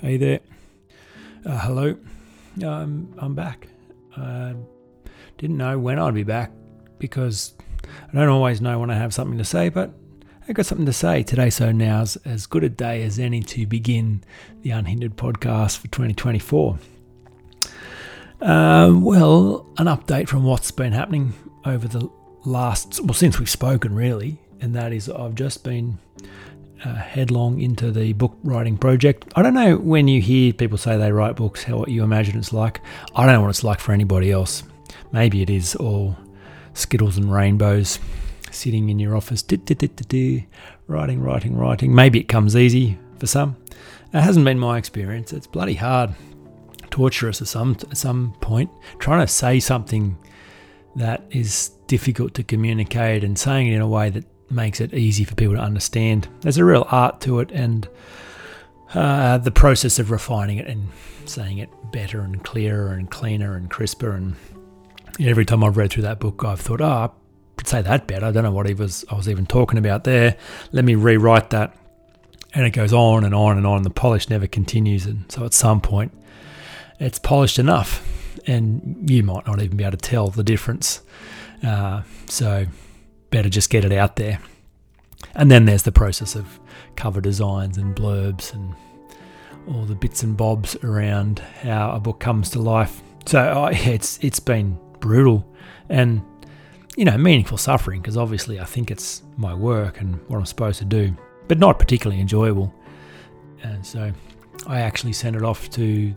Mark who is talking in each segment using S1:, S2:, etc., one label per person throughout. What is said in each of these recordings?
S1: Hey there. Uh, hello. Um, I'm back. Uh, didn't know when I'd be back because I don't always know when I have something to say, but I got something to say today. So now's as good a day as any to begin the Unhindered podcast for 2024. Uh, well, an update from what's been happening over the last, well, since we've spoken, really, and that is I've just been uh, headlong into the book writing project. I don't know when you hear people say they write books, how what you imagine it's like. I don't know what it's like for anybody else. Maybe it is all skittles and rainbows sitting in your office, writing, writing, writing. Maybe it comes easy for some. It hasn't been my experience. It's bloody hard, torturous at some at some point. Trying to say something that is difficult to communicate and saying it in a way that makes it easy for people to understand. There's a real art to it, and uh, the process of refining it and saying it better and clearer and cleaner and crisper. And every time I've read through that book, I've thought, oh, I could say that better. I don't know what he was I was even talking about there. Let me rewrite that. And it goes on and on and on. The polish never continues, and so at some point, it's polished enough, and you might not even be able to tell the difference. Uh, so better just get it out there. And then there's the process of cover designs and blurbs and all the bits and bobs around how a book comes to life. So oh, it's it's been brutal and you know meaningful suffering because obviously I think it's my work and what I'm supposed to do, but not particularly enjoyable. And so I actually sent it off to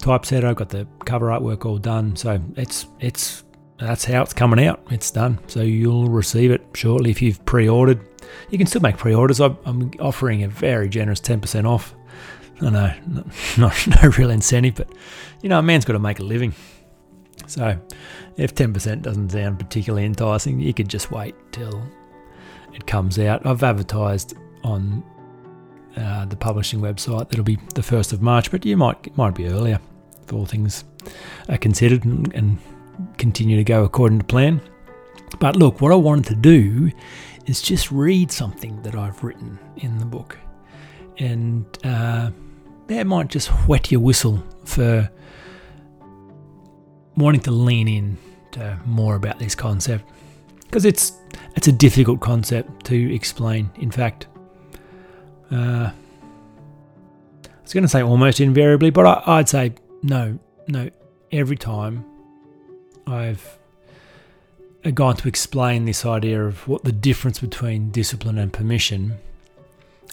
S1: typesetter. I've got the cover artwork all done, so it's it's that's how it's coming out. It's done. So you'll receive it shortly if you've pre ordered. You can still make pre orders. I'm offering a very generous 10% off. I know, not, no real incentive, but you know, a man's got to make a living. So if 10% doesn't sound particularly enticing, you could just wait till it comes out. I've advertised on uh, the publishing website that'll be the 1st of March, but you might might be earlier if all things are considered and, and continue to go according to plan. But look, what I wanted to do is just read something that I've written in the book. And uh, that might just whet your whistle for wanting to lean in to more about this concept. Because it's, it's a difficult concept to explain. In fact, uh, I was going to say almost invariably, but I, I'd say no, no, every time I've gone to explain this idea of what the difference between discipline and permission.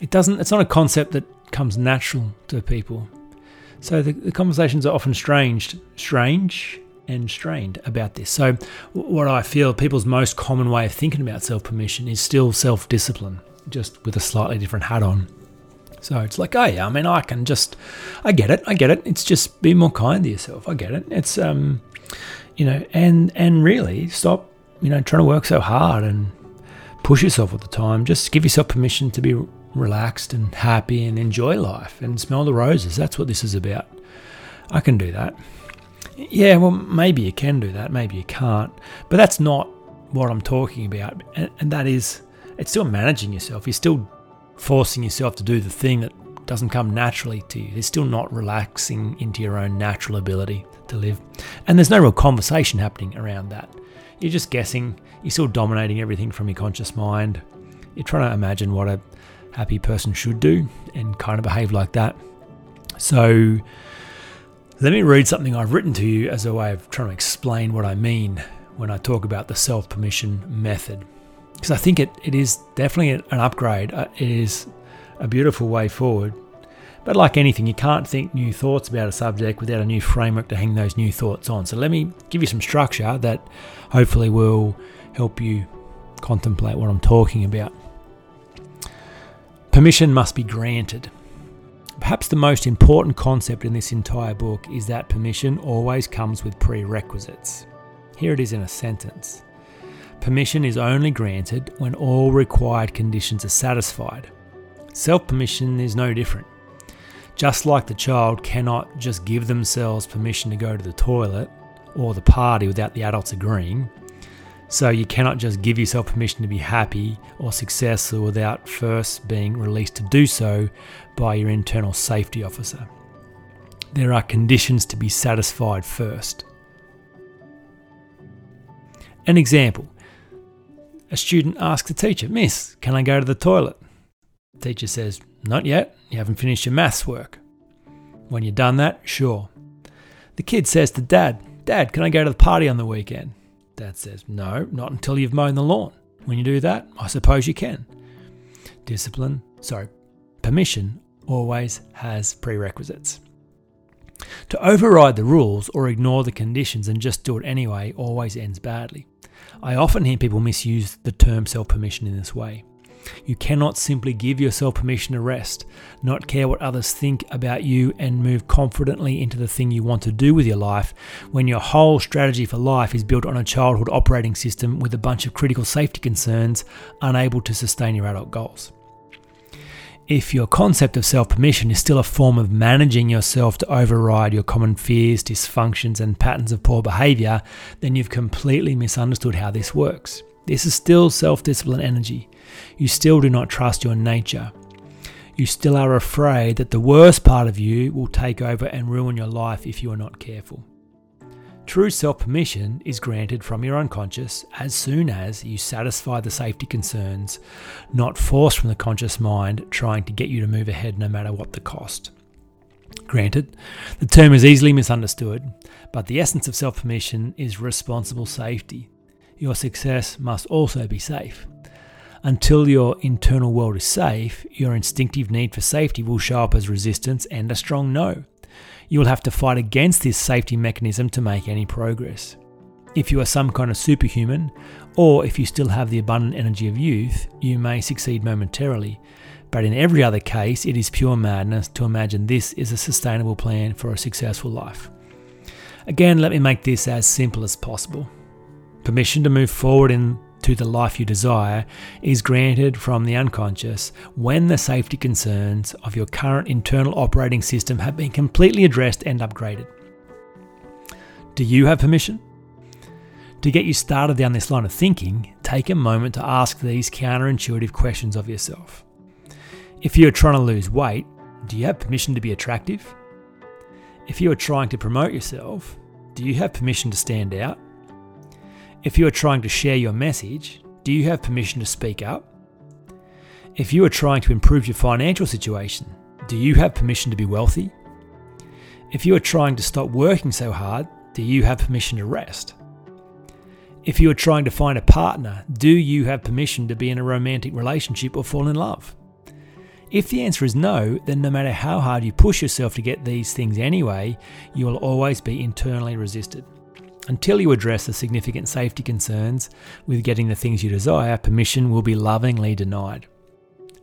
S1: It doesn't. It's not a concept that comes natural to people. So the, the conversations are often strange, strange and strained about this. So what I feel people's most common way of thinking about self permission is still self discipline, just with a slightly different hat on. So it's like, oh yeah, I mean, I can just, I get it, I get it. It's just be more kind to yourself. I get it. It's um, you know, and and really stop, you know, trying to work so hard and push yourself all the time. Just give yourself permission to be relaxed and happy and enjoy life and smell the roses. That's what this is about. I can do that. Yeah, well, maybe you can do that, maybe you can't, but that's not what I'm talking about. And, and that is, it's still managing yourself. You're still forcing yourself to do the thing that doesn't come naturally to you. It's still not relaxing into your own natural ability to live. And there's no real conversation happening around that. You're just guessing. You're still dominating everything from your conscious mind. You're trying to imagine what a happy person should do and kind of behave like that. So, let me read something I've written to you as a way of trying to explain what I mean when I talk about the self permission method. Because I think it, it is definitely an upgrade. Uh, it is a beautiful way forward. But like anything, you can't think new thoughts about a subject without a new framework to hang those new thoughts on. So let me give you some structure that hopefully will help you contemplate what I'm talking about. Permission must be granted. Perhaps the most important concept in this entire book is that permission always comes with prerequisites. Here it is in a sentence Permission is only granted when all required conditions are satisfied. Self permission is no different. Just like the child cannot just give themselves permission to go to the toilet or the party without the adults agreeing, So you cannot just give yourself permission to be happy or successful without first being released to do so by your internal safety officer. There are conditions to be satisfied first. An example a student asks the teacher, Miss, can I go to the toilet? The teacher says, Not yet, you haven't finished your maths work. When you've done that, sure. The kid says to Dad, Dad, can I go to the party on the weekend? Dad says, No, not until you've mown the lawn. When you do that, I suppose you can. Discipline, sorry, permission always has prerequisites. To override the rules or ignore the conditions and just do it anyway always ends badly. I often hear people misuse the term self permission in this way. You cannot simply give yourself permission to rest, not care what others think about you, and move confidently into the thing you want to do with your life when your whole strategy for life is built on a childhood operating system with a bunch of critical safety concerns unable to sustain your adult goals if your concept of self permission is still a form of managing yourself to override your common fears, dysfunctions, and patterns of poor behavior, then you've completely misunderstood how this works. This is still self discipline energy. You still do not trust your nature. You still are afraid that the worst part of you will take over and ruin your life if you are not careful. True self permission is granted from your unconscious as soon as you satisfy the safety concerns, not forced from the conscious mind trying to get you to move ahead no matter what the cost. Granted, the term is easily misunderstood, but the essence of self permission is responsible safety. Your success must also be safe. Until your internal world is safe, your instinctive need for safety will show up as resistance and a strong no you will have to fight against this safety mechanism to make any progress. If you are some kind of superhuman, or if you still have the abundant energy of youth, you may succeed momentarily. But in every other case, it is pure madness to imagine this is a sustainable plan for a successful life. Again, let me make this as simple as possible. Permission to move forward in to the life you desire is granted from the unconscious when the safety concerns of your current internal operating system have been completely addressed and upgraded. Do you have permission? To get you started down this line of thinking, take a moment to ask these counterintuitive questions of yourself. If you are trying to lose weight, do you have permission to be attractive? If you are trying to promote yourself, do you have permission to stand out? If you are trying to share your message, do you have permission to speak up? If you are trying to improve your financial situation, do you have permission to be wealthy? If you are trying to stop working so hard, do you have permission to rest? If you are trying to find a partner, do you have permission to be in a romantic relationship or fall in love? If the answer is no, then no matter how hard you push yourself to get these things anyway, you will always be internally resisted. Until you address the significant safety concerns with getting the things you desire, permission will be lovingly denied.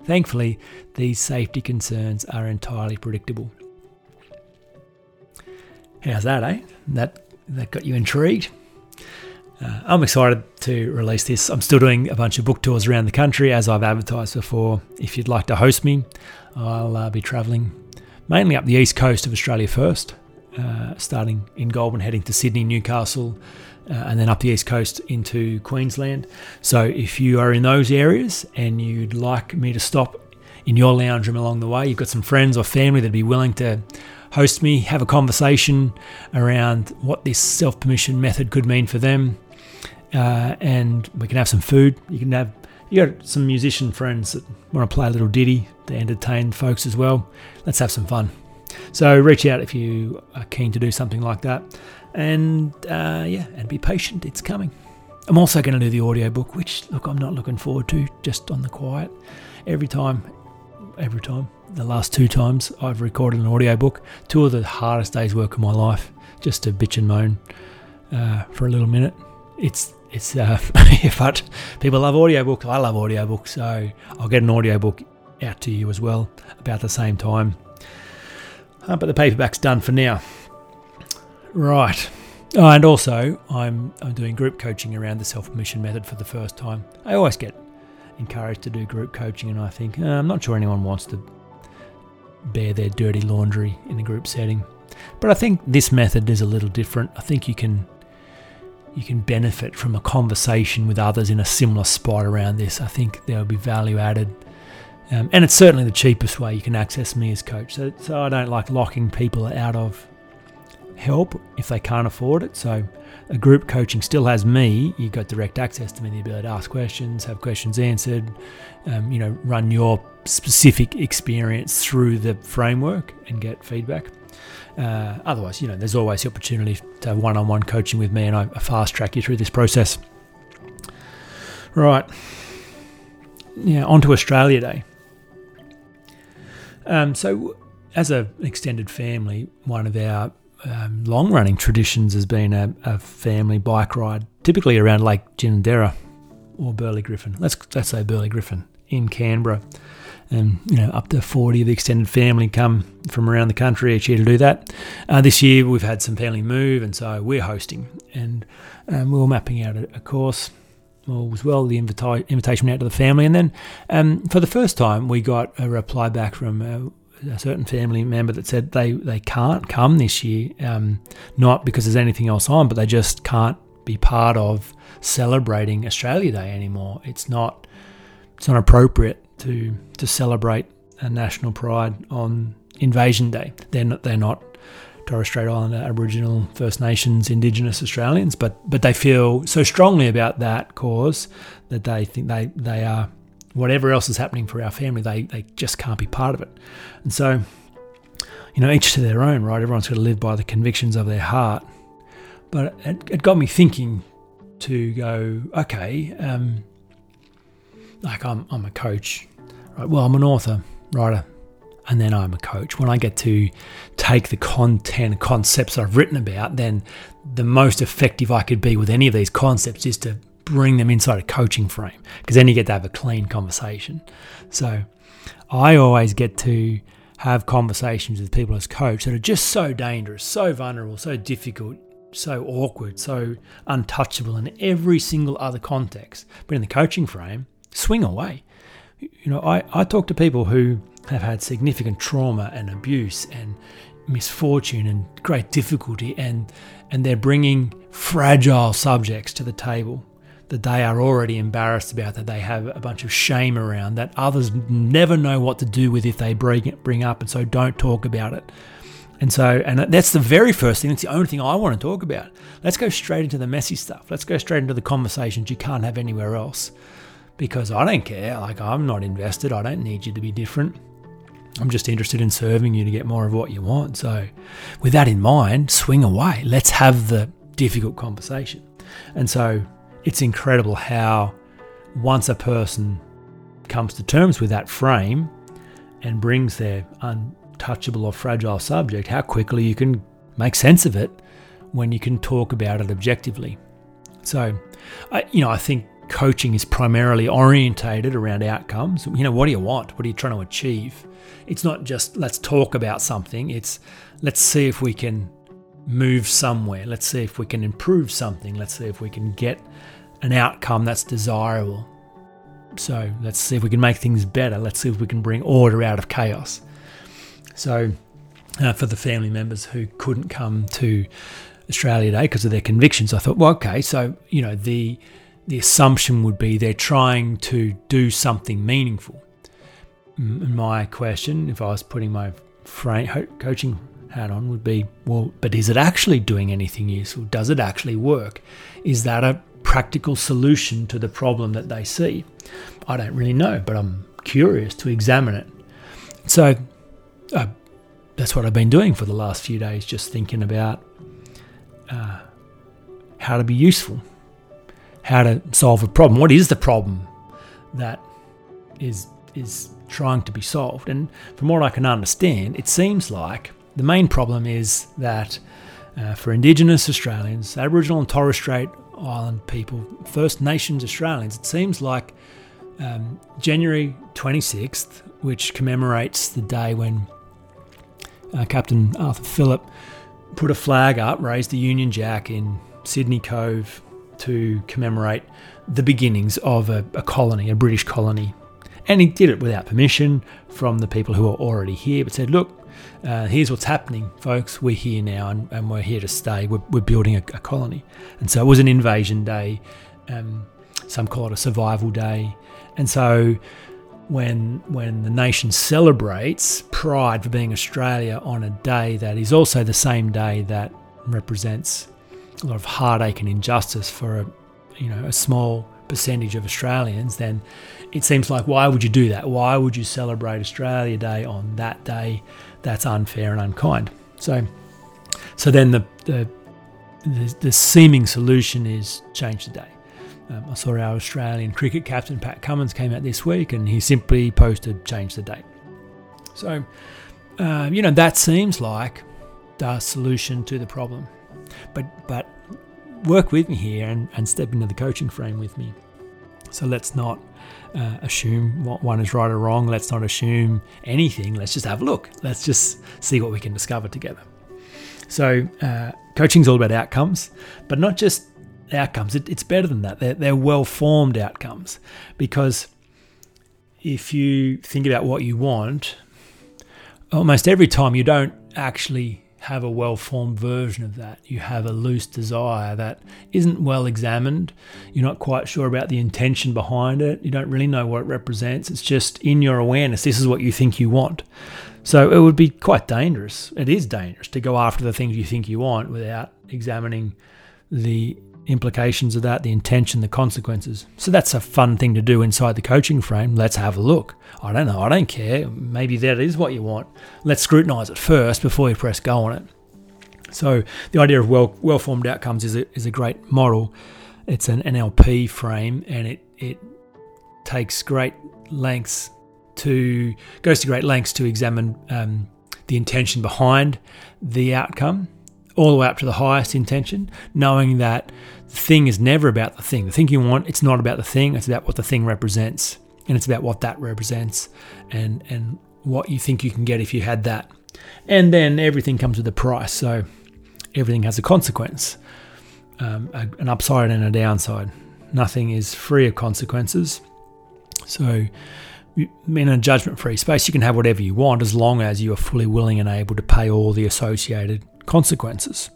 S1: Thankfully, these safety concerns are entirely predictable. How's that, eh? That that got you intrigued? Uh, I'm excited to release this. I'm still doing a bunch of book tours around the country, as I've advertised before. If you'd like to host me, I'll uh, be travelling mainly up the east coast of Australia first, uh, starting in Goulburn, heading to Sydney, Newcastle, uh, and then up the east coast into Queensland. So if you are in those areas and you'd like me to stop in your lounge room along the way, you've got some friends or family that'd be willing to host me, have a conversation around what this self permission method could mean for them, uh, and we can have some food. You can have you got some musician friends that want to play a little ditty to entertain folks as well. Let's have some fun. So reach out if you are keen to do something like that. And uh, yeah, and be patient, it's coming. I'm also going to do the audiobook, which look, I'm not looking forward to, just on the quiet. Every time, every time, the last two times I've recorded an audiobook, two of the hardest days' work of my life, just to bitch and moan uh, for a little minute. It's it's uh, but people love audiobooks. I love audiobooks, so I'll get an audiobook out to you as well about the same time. Uh, but the paperback's done for now. Right. Oh, and also, I'm, I'm doing group coaching around the self permission method for the first time. I always get encouraged to do group coaching, and I think, uh, I'm not sure anyone wants to bear their dirty laundry in a group setting. But I think this method is a little different. I think you can you can benefit from a conversation with others in a similar spot around this. I think there will be value added. Um, and it's certainly the cheapest way you can access me as coach. So, so I don't like locking people out of help if they can't afford it. So a group coaching still has me. You've got direct access to me, the ability to ask questions, have questions answered, um, you know, run your specific experience through the framework and get feedback. Uh, otherwise, you know, there's always the opportunity to have one-on-one coaching with me, and I fast track you through this process. Right, yeah, on to Australia Day. Um, so, as an extended family, one of our um, long-running traditions has been a, a, family bike ride, typically around Lake Ginninderra or Burley Griffin. Let's let's say Burley Griffin in Canberra and you know up to 40 of the extended family come from around the country each year to do that. Uh, this year we've had some family move, and so we're hosting, and um, we are mapping out a, a course. Well, as well, the invita- invitation out to the family, and then um, for the first time we got a reply back from. Uh, a certain family member that said they, they can't come this year, um, not because there's anything else on, but they just can't be part of celebrating Australia Day anymore. It's not it's not appropriate to to celebrate a national pride on Invasion Day. They're not they're not Torres Strait Islander, Aboriginal, First Nations, Indigenous Australians, but but they feel so strongly about that cause that they think they they are whatever else is happening for our family, they they just can't be part of it. And so, you know, each to their own, right? Everyone's got to live by the convictions of their heart. But it, it got me thinking to go, okay, um, like I'm, I'm a coach, right? Well, I'm an author, writer, and then I'm a coach. When I get to take the content, concepts I've written about, then the most effective I could be with any of these concepts is to bring them inside a coaching frame because then you get to have a clean conversation. So I always get to have conversations with people as coach that are just so dangerous, so vulnerable, so difficult, so awkward, so untouchable in every single other context. But in the coaching frame, swing away. You know, I, I talk to people who have had significant trauma and abuse and misfortune and great difficulty and and they're bringing fragile subjects to the table that they are already embarrassed about that they have a bunch of shame around that others never know what to do with if they bring it, bring up and so don't talk about it and so and that's the very first thing it's the only thing i want to talk about let's go straight into the messy stuff let's go straight into the conversations you can't have anywhere else because I don't care. Like, I'm not invested. I don't need you to be different. I'm just interested in serving you to get more of what you want. So, with that in mind, swing away. Let's have the difficult conversation. And so, it's incredible how once a person comes to terms with that frame and brings their untouchable or fragile subject, how quickly you can make sense of it when you can talk about it objectively. So, I, you know, I think coaching is primarily orientated around outcomes. You know, what do you want? What are you trying to achieve? It's not just let's talk about something, it's let's see if we can move somewhere. Let's see if we can improve something. Let's see if we can get an outcome that's desirable. So let's see if we can make things better. Let's see if we can bring order out of chaos. So, uh, for the family members who couldn't come to Australia Day because of their convictions, I thought, well, okay, so you know the the assumption would be they're trying to do something meaningful. My question, if I was putting my frame, coaching hat on, would be well, but is it actually doing anything useful? Does it actually work? Is that a practical solution to the problem that they see? I don't really know, but I'm curious to examine it. So uh, that's what I've been doing for the last few days, just thinking about uh, how to be useful how to solve a problem. What is the problem that is is trying to be solved? And from what I can understand, it seems like the main problem is that uh, for Indigenous Australians, Aboriginal and Torres Strait Island people, First Nations Australians, it seems like um, January 26th, which commemorates the day when uh, Captain Arthur Phillip put a flag up, raised the Union Jack in Sydney Cove to commemorate the beginnings of a, a colony, a British colony. And he did it without permission from the people who are already here, but said, look, uh, here's what's happening, folks. We're here now and, and we're here to stay. We're, we're building a, a, colony. And so it was an invasion day. Um, some call it a survival day. And so when when the nation celebrates pride for being Australia on a day that is also the same day that represents a lot of heartache and injustice for a you know a small percentage of Australians, then it seems like why would you do that? Why would you celebrate Australia Day on that day? That's unfair and unkind. So, so then the the, the, the seeming solution is change the day. Um, I saw our Australian cricket captain Pat Cummins came out this week, and he simply posted change the date. So, uh, you know that seems like the solution to the problem, but but work with me here and, and step into the coaching frame with me. So let's not uh, assume what one is right or wrong. Let's not assume anything. Let's just have a look. Let's just see what we can discover together. So, uh, coaching is all about outcomes, but not just outcomes. It, it's better than that. They're, they're well formed outcomes because if you think about what you want, almost every time you don't actually have a well formed version of that. You have a loose desire that isn't well examined. You're not quite sure about the intention behind it. You don't really know what it represents. It's just in your awareness, this is what you think you want. So it would be quite dangerous. It is dangerous to go after the things you think you want without examining the implications of that, the intention, the consequences. So that's a fun thing to do inside the coaching frame. Let's have a look. I don't know. I don't care. Maybe that is what you want. Let's scrutinize it first before you press go on it. So the idea of well well formed outcomes is a, is a great model. It's an NLP frame, and it it takes great lengths to goes to great lengths to examine um, the intention behind the outcome all the way up to the highest intention, knowing that thing is never about the thing. The thing you want, it's not about the thing, it's about what the thing represents. And it's about what that represents and, and what you think you can get if you had that. And then everything comes with a price. So everything has a consequence um, a, an upside and a downside. Nothing is free of consequences. So, in a judgment free space, you can have whatever you want as long as you are fully willing and able to pay all the associated consequences.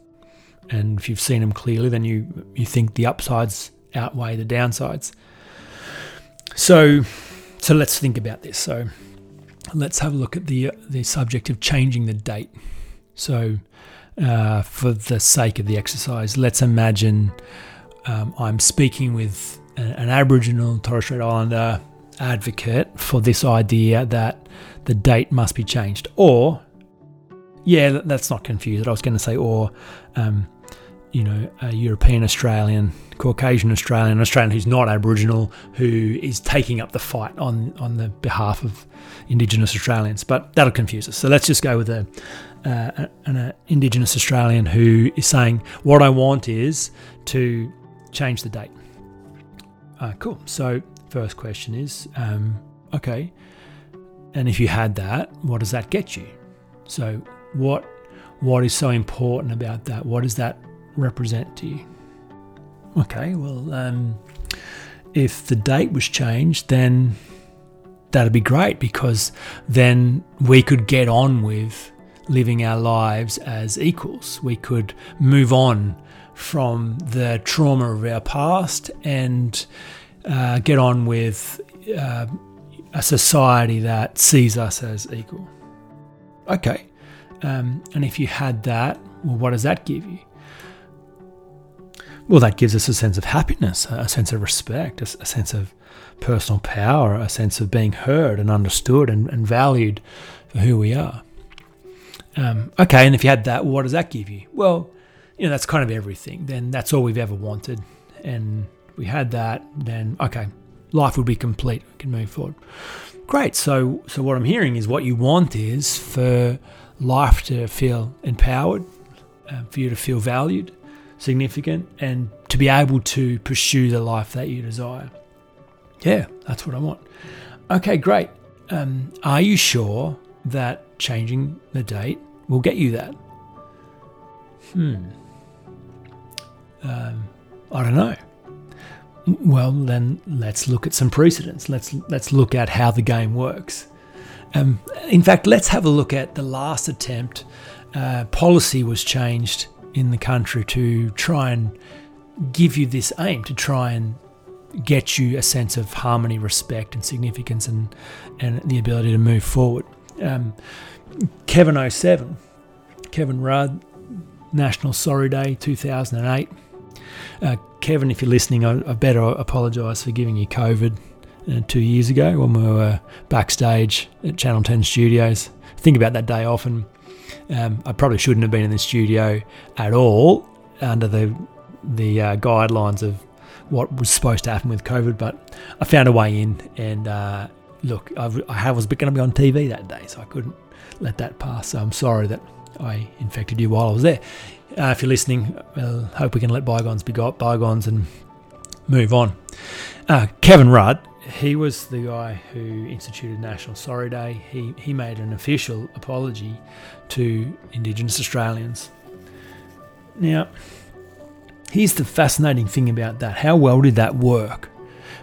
S1: And if you've seen them clearly, then you, you think the upsides outweigh the downsides. So, so let's think about this. So, let's have a look at the the subject of changing the date. So, uh, for the sake of the exercise, let's imagine um, I'm speaking with an, an Aboriginal Torres Strait Islander advocate for this idea that the date must be changed, or yeah, that's not confused. I was going to say, or, um, you know, a European Australian, Caucasian Australian, Australian who's not Aboriginal, who is taking up the fight on, on the behalf of Indigenous Australians. But that'll confuse us. So let's just go with a, uh, an uh, Indigenous Australian who is saying, What I want is to change the date. Uh, cool. So, first question is, um, okay, and if you had that, what does that get you? So, what what is so important about that? What does that represent to you? Okay, well, um, if the date was changed, then that'd be great because then we could get on with living our lives as equals. We could move on from the trauma of our past and uh, get on with uh, a society that sees us as equal. Okay, um, and if you had that, well, what does that give you? Well, that gives us a sense of happiness, a sense of respect, a, sense of personal power, a sense of being heard and understood and, and valued for who we are. Um, okay, and if you had that, what does that give you? Well, you know, that's kind of everything. Then that's all we've ever wanted. And we had that, then okay, life would be complete. We can move forward. Great. So, so what I'm hearing is what you want is for life to feel empowered, uh, for you to feel valued, significant, and to be able to pursue the life that you desire. Yeah, that's what I want. Okay, great. Um, are you sure that changing the date will get you that? Hmm. Um, I don't know. Well, then let's look at some precedents. Let's let's look at how the game works. Um, in fact, let's have a look at the last attempt. Uh, policy was changed in the country to try and give you this aim, to try and get you a sense of harmony, respect, and significance, and and the ability to move forward. Um, Kevin 07, Kevin Rudd, National Sorry Day 2008. Uh, Kevin, if you're listening, I, I better apologise for giving you COVID uh, two years ago when we were backstage at Channel 10 Studios. Think about that day often. Um, I probably shouldn't have been in the studio at all under the the uh, guidelines of what was supposed to happen with COVID, but I found a way in. And uh, look, I've, I was going to be on TV that day, so I couldn't let that pass. So I'm sorry that I infected you while I was there. Uh, if you're listening, I hope we can let bygones be bygones and move on. Uh, Kevin Rudd, he was the guy who instituted National Sorry Day. He, he made an official apology to Indigenous Australians. Now, here's the fascinating thing about that. How well did that work?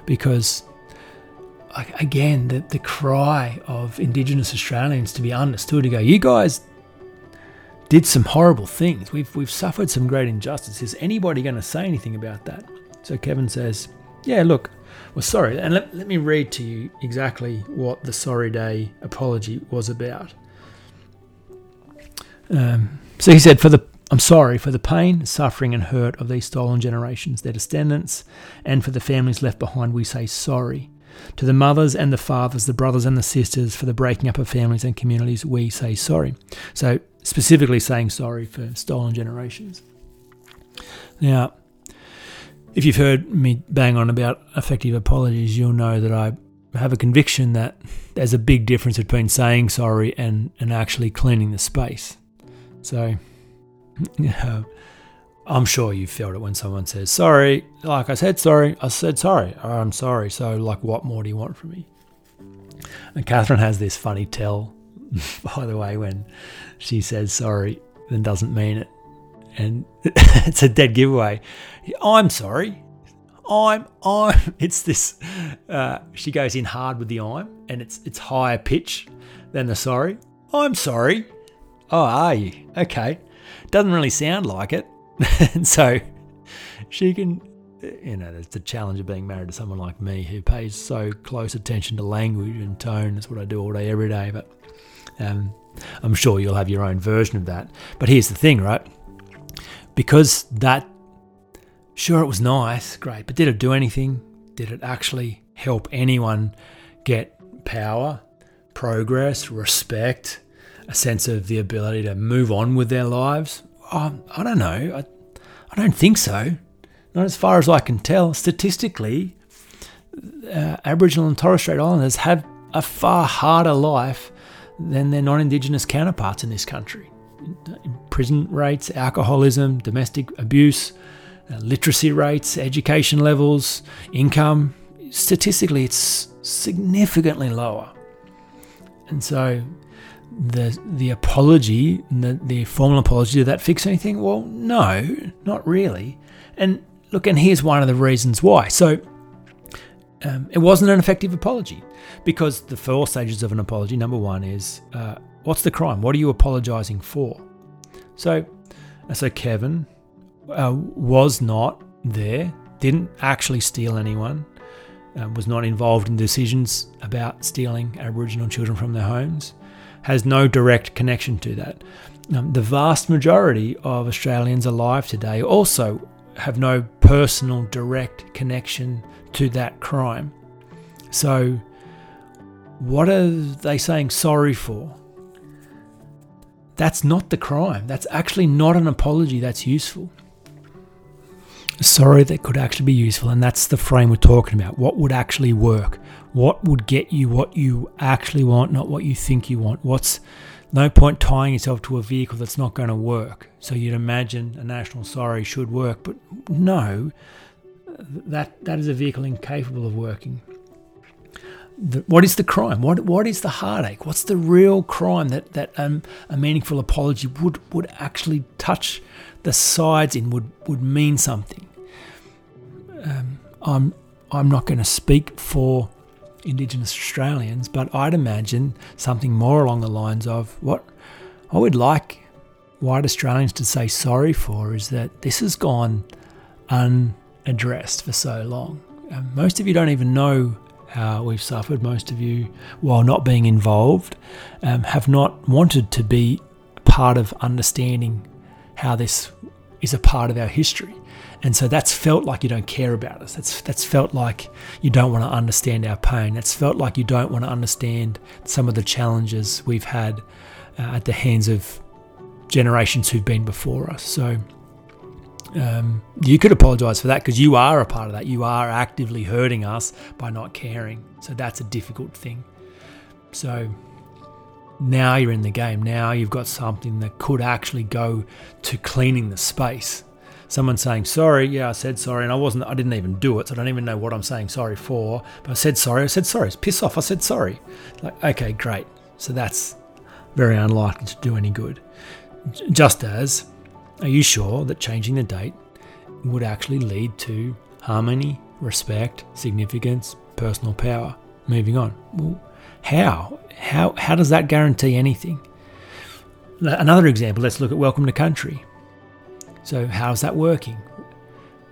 S1: Because again, the, the cry of Indigenous Australians to be understood to go, you guys did some horrible things. We've, we've suffered some great injustice. Is anybody going to say anything about that? So Kevin says, Yeah, look, well, sorry. And let, let me read to you exactly what the Sorry Day apology was about. Um, so he said, For the I'm sorry for the pain, suffering, and hurt of these stolen generations, their descendants, and for the families left behind, we say sorry. To the mothers and the fathers, the brothers and the sisters, for the breaking up of families and communities, we say sorry. So, specifically saying sorry for stolen generations. Now, if you've heard me bang on about effective apologies, you'll know that I have a conviction that there's a big difference between saying sorry and, and actually cleaning the space. So, I'm sure you felt it when someone says sorry. Like I said sorry, I said sorry, or I'm sorry. So, like, what more do you want from me? And Catherine has this funny tell, by the way, when she says sorry, then doesn't mean it. And it's a dead giveaway. I'm sorry. I'm, I'm. It's this. Uh, she goes in hard with the I'm, and it's it's higher pitch than the sorry. I'm sorry. Oh, are you? Okay. Doesn't really sound like it. and so she can, you know, it's the challenge of being married to someone like me who pays so close attention to language and tone. That's what I do all day, every day. But um, I'm sure you'll have your own version of that. But here's the thing, right? Because that, sure, it was nice, great, but did it do anything? Did it actually help anyone get power, progress, respect, a sense of the ability to move on with their lives? Oh, I don't know. I, I don't think so. Not as far as I can tell. Statistically, uh, Aboriginal and Torres Strait Islanders have a far harder life than their non Indigenous counterparts in this country. Prison rates, alcoholism, domestic abuse, uh, literacy rates, education levels, income, statistically, it's significantly lower. And so the the apology, the, the formal apology, did that fix anything? Well, no, not really. And look, and here's one of the reasons why. So um, it wasn't an effective apology because the four stages of an apology. Number one is uh, what's the crime? What are you apologizing for? So, so Kevin uh, was not there, didn't actually steal anyone, uh, was not involved in decisions about stealing Aboriginal children from their homes has no direct connection to that. Um, the vast majority of Australians alive today also have no personal direct connection to that crime. So, what are they saying sorry for? That's not the crime. That's actually not an apology that's useful. Sorry that could actually be useful, and that's the frame we're talking about. What would actually work? what would get you what you actually want, not what you think you want. What's no point tying yourself to a vehicle that's not going to work. So you'd imagine a national sorry should work, but no, that that is a vehicle incapable of working. The, what is the crime? What what is the heartache? What's the real crime that that um, a meaningful apology would would actually touch the sides in would would mean something. Um, I'm I'm not going to speak for Indigenous Australians, but I'd imagine something more along the lines of what I would like white Australians to say sorry for is that this has gone unaddressed for so long. Most of you don't even know how we've suffered. Most of you, while not being involved, um, have not wanted to be part of understanding how this is a part of our history. And so that's felt like you don't care about us. That's that's felt like you don't want to understand our pain. That's felt like you don't want to understand some of the challenges we've had uh, at the hands of generations who've been before us. So um, you could apologize for that because you are a part of that. You are actively hurting us by not caring. So that's a difficult thing. So now you're in the game. Now you've got something that could actually go to cleaning the space. Someone saying sorry, yeah, I said sorry, and I wasn't. I didn't even do it, so I don't even know what I'm saying sorry for. But I said sorry. I said sorry. It's piss off. I said sorry. Like okay, great. So that's very unlikely to do any good. Just as, are you sure that changing the date would actually lead to harmony, respect, significance, personal power? Moving on. Well, how? How, how does that guarantee anything? Another example, let's look at Welcome to Country. So, how's that working?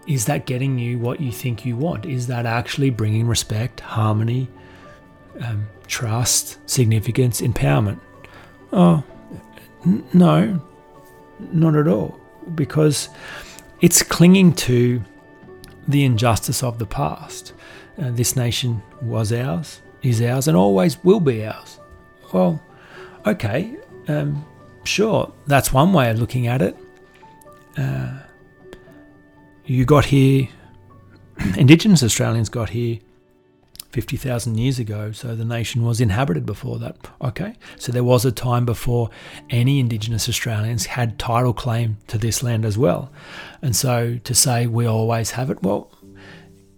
S1: Is that getting you what you think you want? Is that actually bringing respect, harmony, um, trust, significance, empowerment? Oh, n- no, not at all. Because it's clinging to the injustice of the past. Uh, this nation was ours, is ours, and always will be ours. Well, okay, um, sure, that's one way of looking at it. Uh, you got here, Indigenous Australians got here 50,000 years ago, so the nation was inhabited before that. Okay, so there was a time before any Indigenous Australians had title claim to this land as well. And so to say we always have it, well,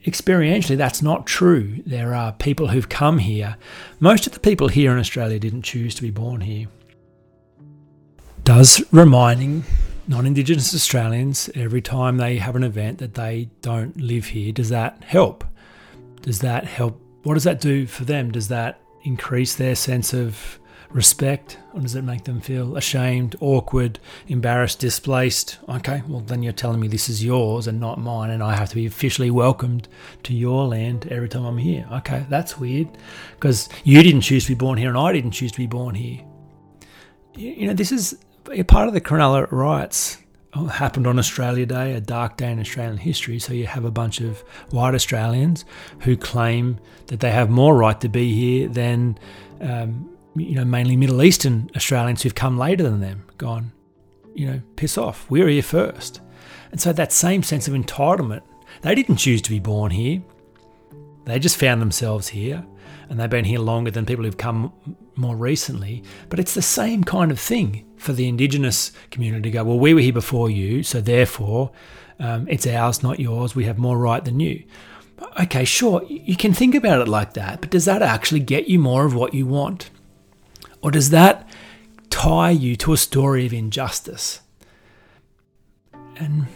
S1: experientially, that's not true. There are people who've come here. Most of the people here in Australia didn't choose to be born here. Does reminding non Indigenous Australians every time they have an event that they don't live here, does that help? Does that help what does that do for them? Does that increase their sense of respect or does it make them feel ashamed, awkward, embarrassed, displaced? Okay, well, then you're telling me this is yours and not mine, and I have to be officially welcomed to your land every time I'm here. Okay, that's weird because you didn't choose to be born here and I didn't choose to be born here. You know, this is part of the Cronulla riots happened on Australia Day, a dark day in Australian history. So you have a bunch of white Australians who claim that they have more right to be here than, um, you know, mainly Middle Eastern Australians who've come later than them. Gone, you know, piss off. We're here first. And so that same sense of entitlement, they didn't choose to be born here. They just found themselves here, and they've been here longer than people who've come more recently. But it's the same kind of thing for the Indigenous community to go, well, we were here before you, so therefore um, it's ours, not yours. We have more right than you. Okay, sure, you can think about it like that, but does that actually get you more of what you want? Or does that tie you to a story of injustice? And,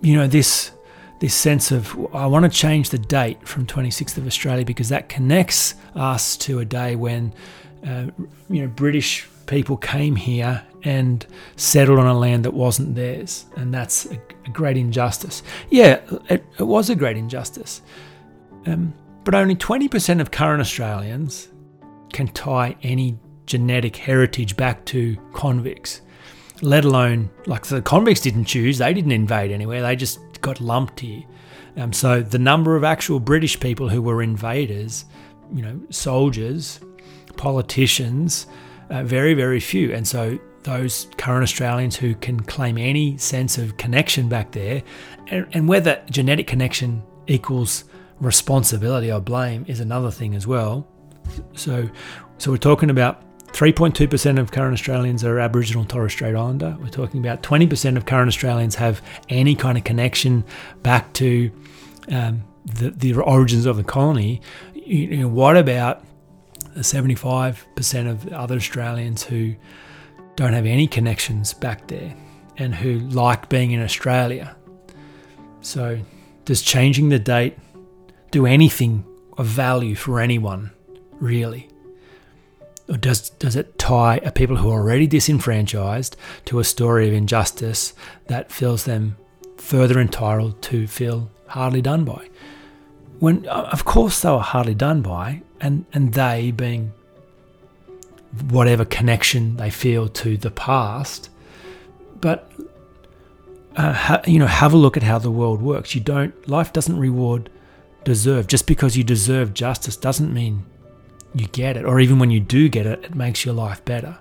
S1: you know, this this sense of I want to change the date from 26th of Australia because that connects us to a day when uh, you know British people came here and settled on a land that wasn't theirs, and that's a, a great injustice. Yeah, it, it, was a great injustice, um, but only 20% of current Australians can tie any genetic heritage back to convicts. Let alone, like the convicts didn't choose, they didn't invade anywhere, they just got lumped here. Um, so the number of actual British people who were invaders, you know, soldiers, politicians, uh, very, very few. And so those current Australians who can claim any sense of connection back there, and, and whether genetic connection equals responsibility or blame is another thing as well. So, so we're talking about 3.2% of current Australians are Aboriginal and Torres Strait Islander. We're talking about 20% of current Australians have any kind of connection back to um, the, the origins of the colony. You know, what about 75% of other Australians who don't have any connections back there and who like being in Australia? So, does changing the date do anything of value for anyone, really? Or does, does it tie a people who are already disenfranchised to a story of injustice that feels them further entitled to feel hardly done by? When, of course, they were hardly done by, and, and they being whatever connection they feel to the past. But uh, ha, you know, have a look at how the world works. You don't. Life doesn't reward deserve. Just because you deserve justice doesn't mean you get it, or even when you do get it, it makes your life better.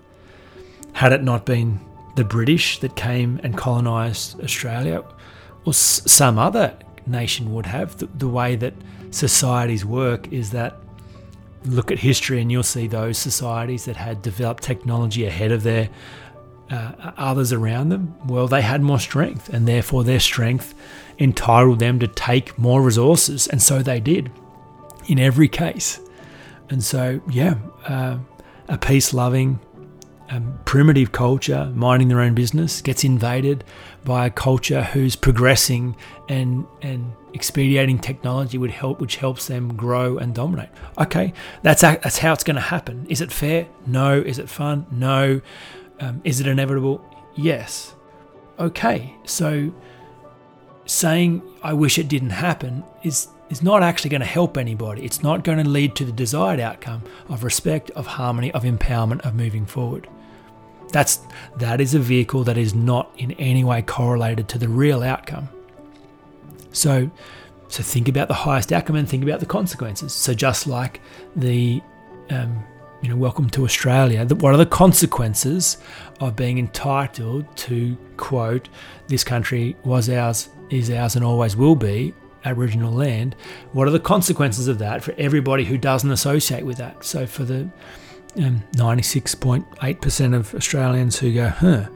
S1: Had it not been the British that came and colonised Australia, or s- some other nation would have, the, the way that societies work is that look at history and you'll see those societies that had developed technology ahead of their uh, others around them, well, they had more strength, and therefore their strength entitled them to take more resources, and so they did in every case. And so, yeah, uh, a peace loving, um, primitive culture, minding their own business, gets invaded by a culture who's progressing and and expediting technology would help, which helps them grow and dominate. Okay, that's that's how it's going to happen. Is it fair? No. Is it fun? No. Um, is it inevitable? Yes. Okay, so saying I wish it didn't happen is is not actually going to help anybody. It's not going to lead to the desired outcome of respect, of harmony, of empowerment, of moving forward. That's that is a vehicle that is not in any way correlated to the real outcome. So so think about the highest outcome and think about the consequences. So just like the um, you know, welcome to Australia. What are the consequences of being entitled to quote, this country was ours, is ours, and always will be Aboriginal land? What are the consequences of that for everybody who doesn't associate with that? So for the um, 96.8% of Australians who go, huh,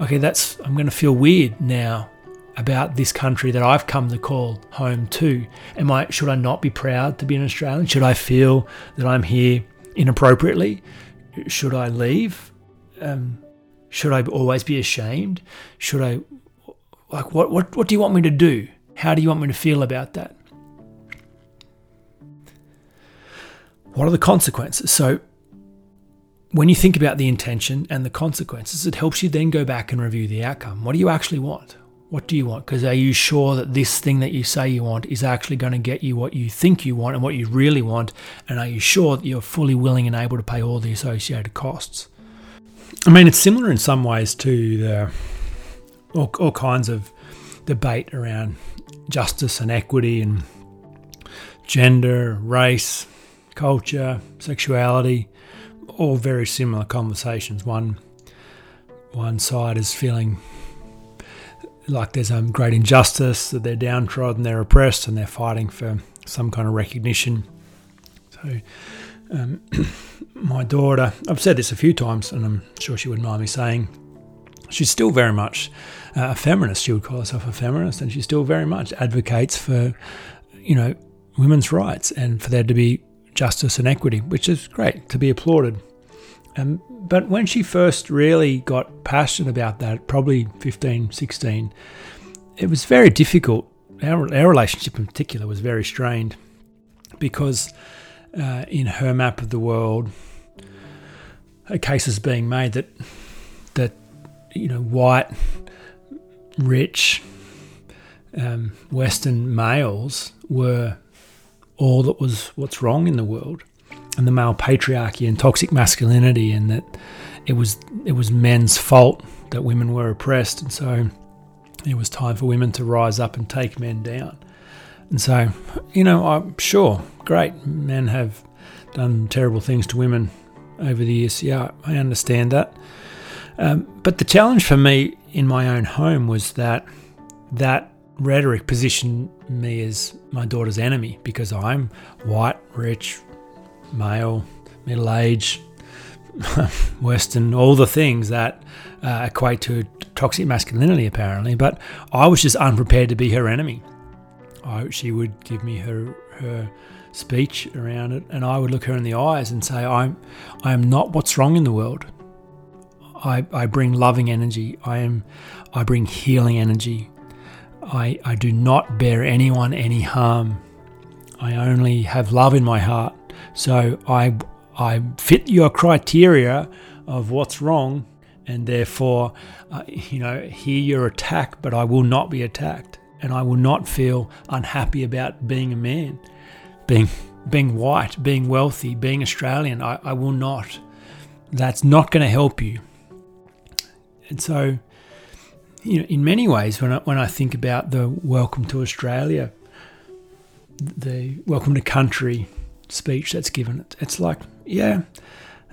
S1: okay, that's, I'm going to feel weird now about this country that I've come to call home to. Am I, should I not be proud to be an Australian? Should I feel that I'm here inappropriately? Should I leave? Um, should I always be ashamed? Should I, like, what, what, what do you want me to do? How do you want me to feel about that? What are the consequences? So, when you think about the intention and the consequences, it helps you then go back and review the outcome. What do you actually want? What do you want? Because are you sure that this thing that you say you want is actually going to get you what you think you want and what you really want? And are you sure that you're fully willing and able to pay all the associated costs? I mean, it's similar in some ways to the all, all kinds of debate around justice and equity and gender, race, culture, sexuality, all very similar conversations. One one side is feeling like there's a great injustice, that they're downtrodden, they're oppressed, and they're fighting for some kind of recognition. So, um, my daughter, I've said this a few times, and I'm sure she wouldn't mind me saying, she's still very much uh, a feminist. She would call herself a feminist, and she still very much advocates for, you know, women's rights and for there to be justice and equity, which is great to be applauded. Um, but when she first really got passionate about that, probably 15, 16, it was very difficult. Our, our relationship in particular was very strained because uh, in her map of the world, a case is being made that that you know white, rich, um, Western males were all that was what's wrong in the world and the male patriarchy and toxic masculinity, and that it was it was men's fault that women were oppressed, and so it was time for women to rise up and take men down. And so, you know, I'm sure, great, men have done terrible things to women over the years. Yeah, I understand that. Um, but the challenge for me in my own home was that that rhetoric positioned me as my daughter's enemy because I'm white, rich, male, middle age, Western, all the things that uh, equate to toxic masculinity, apparently. But I was just unprepared to be her enemy. I, she would give me her her speech around it, and I would look her in the eyes and say, "I'm, I am not what's wrong in the world. I, I bring loving energy. I am, I bring healing energy. I, I do not bear anyone any harm. I only have love in my heart. So I I fit your criteria of what's wrong, and therefore, uh, you know, hear your attack, but I will not be attacked, and I will not feel unhappy about being a man, being being white, being wealthy, being Australian. I, I will not. That's not going to help you. And so, you know, in many ways, when I, when I think about the welcome to Australia, the welcome to country speech that's given, it's like, yeah,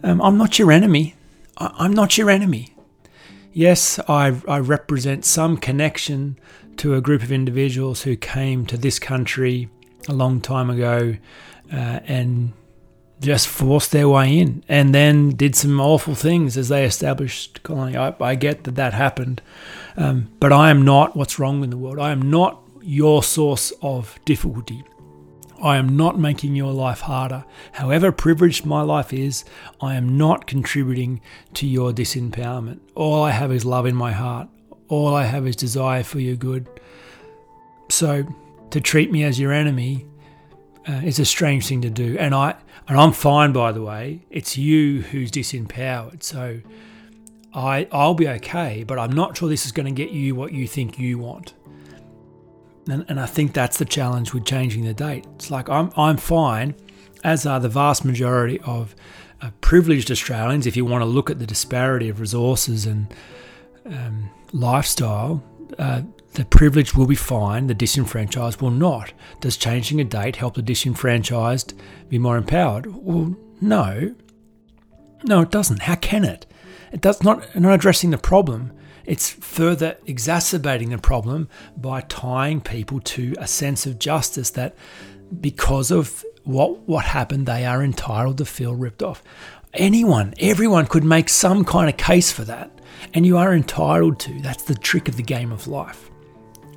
S1: um, I'm not your enemy. I, I'm not your enemy. Yes, I, I represent some connection to a group of individuals who came to this country a long time ago uh, and just forced their way in and then did some awful things as they established colony. I, I get that that happened, um, but I am not what's wrong in the world. I am not your source of difficulty. I am not making your life harder. However privileged my life is, I am not contributing to your disempowerment. All I have is love in my heart. All I have is desire for your good. So, to treat me as your enemy uh, is a strange thing to do. And I and I'm fine by the way. It's you who's disempowered. So I I'll be okay, but I'm not sure this is going to get you what you think you want. And, and I think that's the challenge with changing the date. It's like I'm I'm fine, as are the vast majority of uh, privileged Australians. If you want to look at the disparity of resources and um, lifestyle, uh, the privileged will be fine, the disenfranchised will not. Does changing a date help the disenfranchised be more empowered? Well, no. No, it doesn't. How can it? It does not not addressing the problem. It's further exacerbating the problem by tying people to a sense of justice that because of what what happened, they are entitled to feel ripped off. Anyone, everyone could make some kind of case for that, and you are entitled to. That's the trick of the game of life.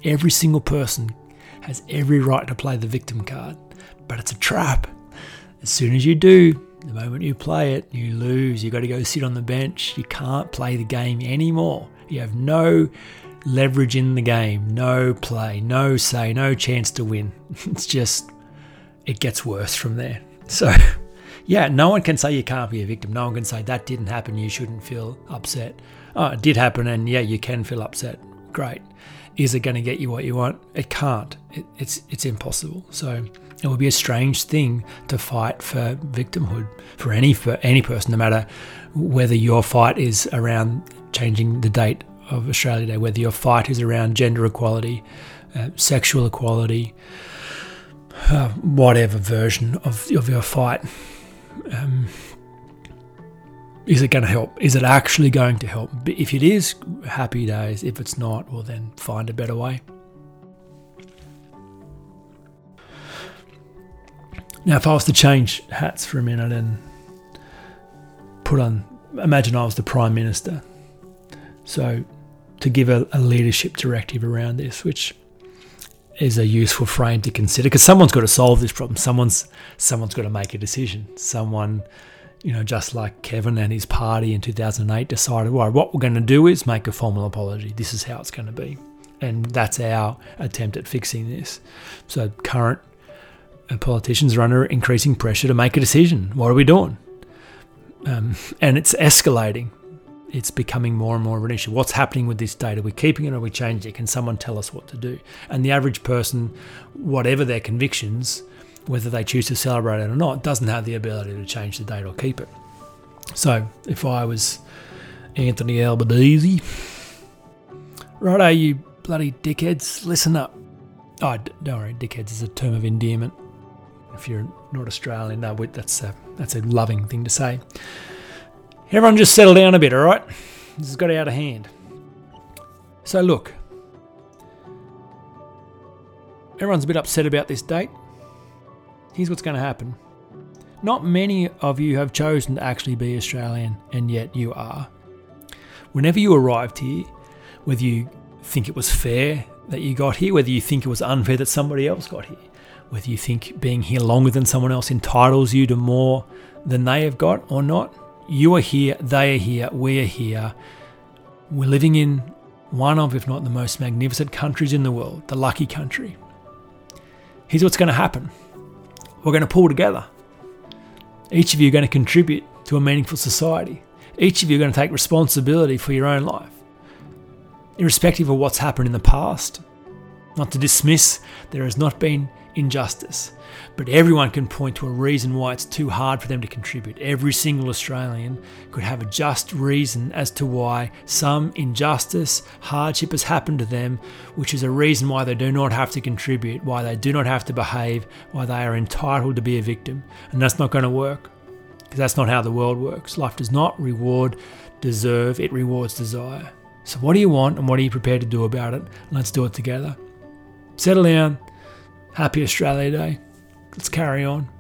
S1: Every single person has every right to play the victim card, but it's a trap. As soon as you do, the moment you play it, you lose. You got to go sit on the bench. You can't play the game anymore. You have no leverage in the game, no play, no say, no chance to win. It's just, it gets worse from there. So, yeah, no one can say you can't be a victim. No one can say that didn't happen, you shouldn't feel upset. Oh, it did happen, and yeah, you can feel upset. Great is it going to get you what you want? It can't. It, it's it's impossible. So it would be a strange thing to fight for victimhood for any for any person, no matter whether your fight is around changing the date of Australia Day, whether your fight is around gender equality, uh, sexual equality, uh, whatever version of of your fight. Um, is it going to help? Is it actually going to help? If it is, happy days. If it's not, well, then find a better way. Now, if I was to change hats for a minute and put on, imagine I was the Prime Minister. So, to give a, a leadership directive around this, which is a useful frame to consider, because someone's got to solve this problem. Someone's someone's got to make a decision. Someone you know, just like Kevin and his party in 2008 decided, well, what we're going to do is make a formal apology. This is how it's going to be. And that's our attempt at fixing this. So, current uh, politicians are under increasing pressure to make a decision. What are we doing? Um, and it's escalating. It's becoming more and more of an issue. What's happening with this data? Are we keeping it or are we changing it? Can someone tell us what to do? And the average person, whatever their convictions, whether they choose to celebrate it or not, doesn't have the ability to change the date or keep it. So if I was Anthony Albanese, righto, you bloody dickheads, listen up. Oh, don't worry, dickheads is a term of endearment. If you're not Australian, that's a, that's a loving thing to say. Everyone just settle down a bit, all right? This has got out of hand. So look, everyone's a bit upset about this date here's what's going to happen. Not many of you have chosen to actually be Australian, and yet you are. Whenever you arrived here, whether you think it was fair that you got here, whether you think it was unfair that somebody else got here, whether you think being here longer than someone else entitles you to more than they have got or not, you are here, they are here, we are here. We're living in one of, if not the most magnificent countries in the world, the lucky country. Here's what's going to happen we're going to pull together. Each of you are going to contribute to a meaningful society. Each of you are going to take responsibility for your own life, irrespective of what's happened in the past. Not to dismiss, there has not been injustice. But everyone can point to a reason why it's too hard for them to contribute. Every single Australian could have a just reason as to why some injustice, hardship has happened to them, which is a reason why they do not have to contribute, why they do not have to behave, why they are entitled to be a victim. And that's not going to work because that's not how the world works. Life does not reward deserve, it rewards desire. So, what do you want and what are you prepared to do about it? Let's do it together. Settle down. Happy Australia Day. Let's carry on.